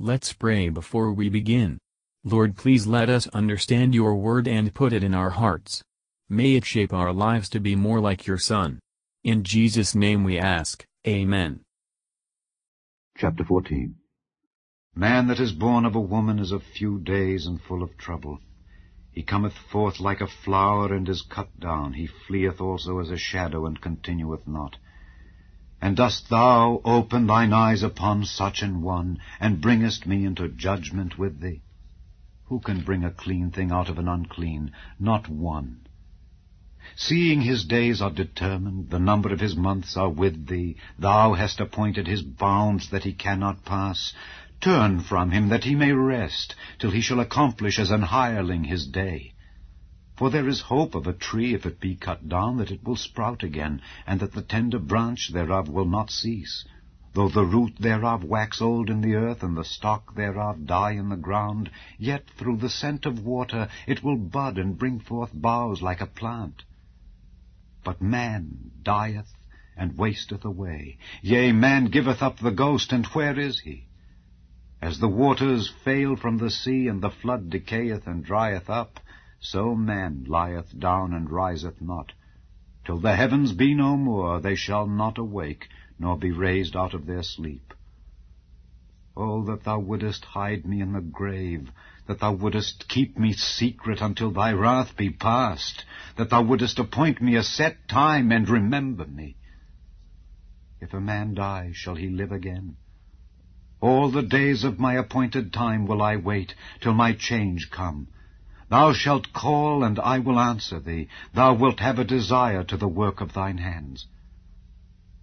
Let's pray before we begin. Lord please let us understand your word and put it in our hearts. May it shape our lives to be more like your Son. In Jesus' name we ask, Amen. Chapter 14 Man that is born of a woman is of few days and full of trouble. He cometh forth like a flower and is cut down. He fleeth also as a shadow and continueth not. And dost thou open thine eyes upon such an one, and bringest me into judgment with thee? Who can bring a clean thing out of an unclean? Not one. Seeing his days are determined, the number of his months are with thee, thou hast appointed his bounds that he cannot pass. Turn from him that he may rest, till he shall accomplish as an hireling his day. For there is hope of a tree, if it be cut down, that it will sprout again, and that the tender branch thereof will not cease. Though the root thereof wax old in the earth, and the stock thereof die in the ground, yet through the scent of water it will bud and bring forth boughs like a plant. But man dieth and wasteth away. Yea, man giveth up the ghost, and where is he? As the waters fail from the sea, and the flood decayeth and drieth up, so man lieth down and riseth not. Till the heavens be no more, they shall not awake, nor be raised out of their sleep. Oh, that thou wouldest hide me in the grave, that thou wouldest keep me secret until thy wrath be past, that thou wouldest appoint me a set time and remember me. If a man die, shall he live again? All the days of my appointed time will I wait, till my change come. Thou shalt call, and I will answer thee. Thou wilt have a desire to the work of thine hands.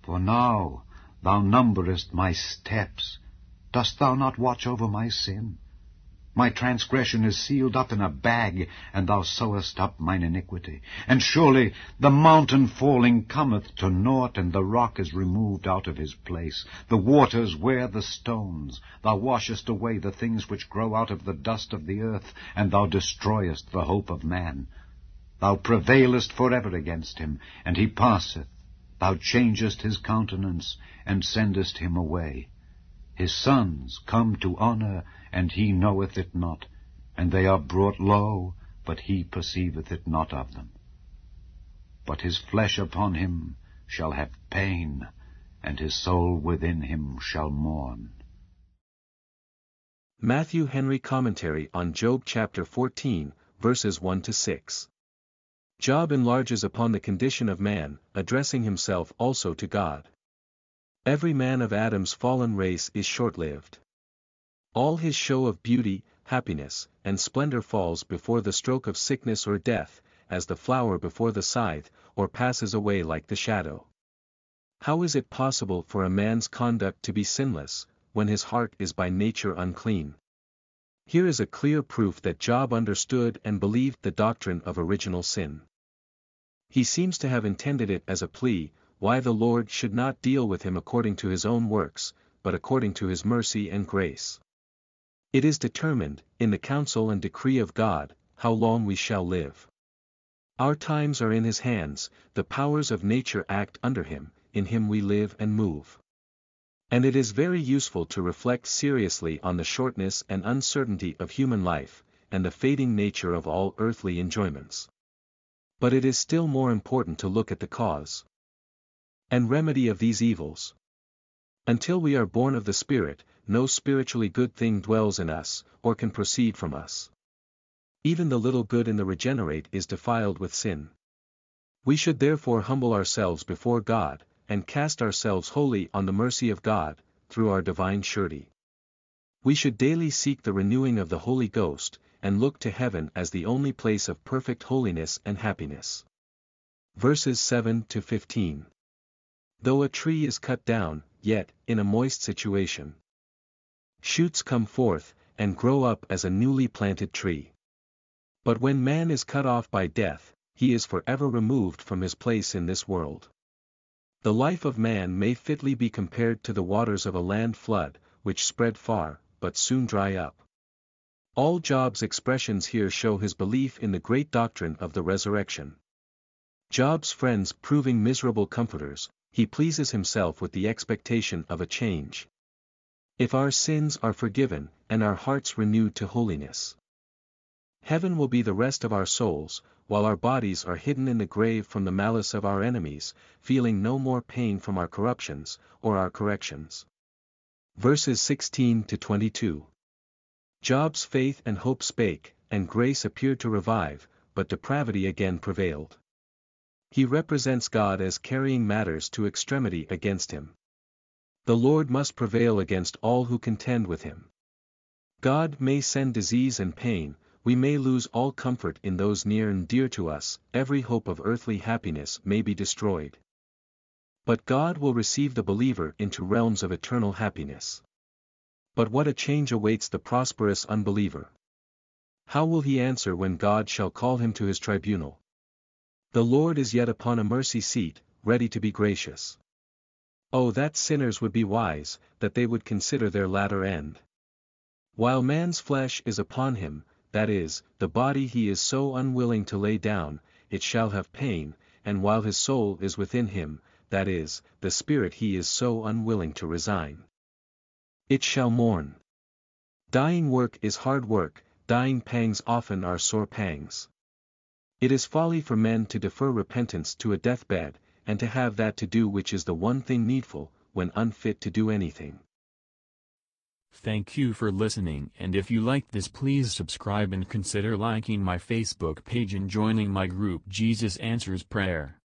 For now thou numberest my steps. Dost thou not watch over my sin? My transgression is sealed up in a bag, and thou sewest up mine iniquity. And surely the mountain falling cometh to naught, and the rock is removed out of his place. The waters wear the stones. Thou washest away the things which grow out of the dust of the earth, and thou destroyest the hope of man. Thou prevailest for ever against him, and he passeth. Thou changest his countenance, and sendest him away. His sons come to honour, and he knoweth it not, and they are brought low, but he perceiveth it not of them. But his flesh upon him shall have pain, and his soul within him shall mourn. Matthew Henry Commentary on Job chapter 14, verses 1 to 6. Job enlarges upon the condition of man, addressing himself also to God. Every man of Adam's fallen race is short-lived. All his show of beauty, happiness, and splendor falls before the stroke of sickness or death, as the flower before the scythe, or passes away like the shadow. How is it possible for a man's conduct to be sinless, when his heart is by nature unclean? Here is a clear proof that Job understood and believed the doctrine of original sin. He seems to have intended it as a plea, why the Lord should not deal with him according to his own works, but according to his mercy and grace. It is determined, in the counsel and decree of God, how long we shall live. Our times are in his hands, the powers of nature act under him, in him we live and move. And it is very useful to reflect seriously on the shortness and uncertainty of human life, and the fading nature of all earthly enjoyments. But it is still more important to look at the cause and remedy of these evils. Until we are born of the Spirit, no spiritually good thing dwells in us, or can proceed from us. Even the little good in the regenerate is defiled with sin. We should therefore humble ourselves before God, and cast ourselves wholly on the mercy of God, through our divine surety. We should daily seek the renewing of the Holy Ghost, and look to heaven as the only place of perfect holiness and happiness. Verses 7 to 15. Though a tree is cut down, yet, in a moist situation. Shoots come forth, and grow up as a newly planted tree. But when man is cut off by death, he is forever removed from his place in this world. The life of man may fitly be compared to the waters of a land flood, which spread far, but soon dry up. All Job's expressions here show his belief in the great doctrine of the resurrection. Job's friends proving miserable comforters, he pleases himself with the expectation of a change. If our sins are forgiven, and our hearts renewed to holiness. Heaven will be the rest of our souls, while our bodies are hidden in the grave from the malice of our enemies, feeling no more pain from our corruptions, or our corrections. Verses 16 to 22. Job's faith and hope spake, and grace appeared to revive, but depravity again prevailed. He represents God as carrying matters to extremity against him. The Lord must prevail against all who contend with him. God may send disease and pain, we may lose all comfort in those near and dear to us, every hope of earthly happiness may be destroyed. But God will receive the believer into realms of eternal happiness. But what a change awaits the prosperous unbeliever. How will he answer when God shall call him to his tribunal? The Lord is yet upon a mercy seat, ready to be gracious. Oh that sinners would be wise, that they would consider their latter end. While man's flesh is upon him, that is, the body he is so unwilling to lay down, it shall have pain, and while his soul is within him, that is, the spirit he is so unwilling to resign. It shall mourn. Dying work is hard work, dying pangs often are sore pangs. It is folly for men to defer repentance to a deathbed, and to have that to do which is the one thing needful, when unfit to do anything. Thank you for listening and if you liked this please subscribe and consider liking my Facebook page and joining my group Jesus Answers Prayer.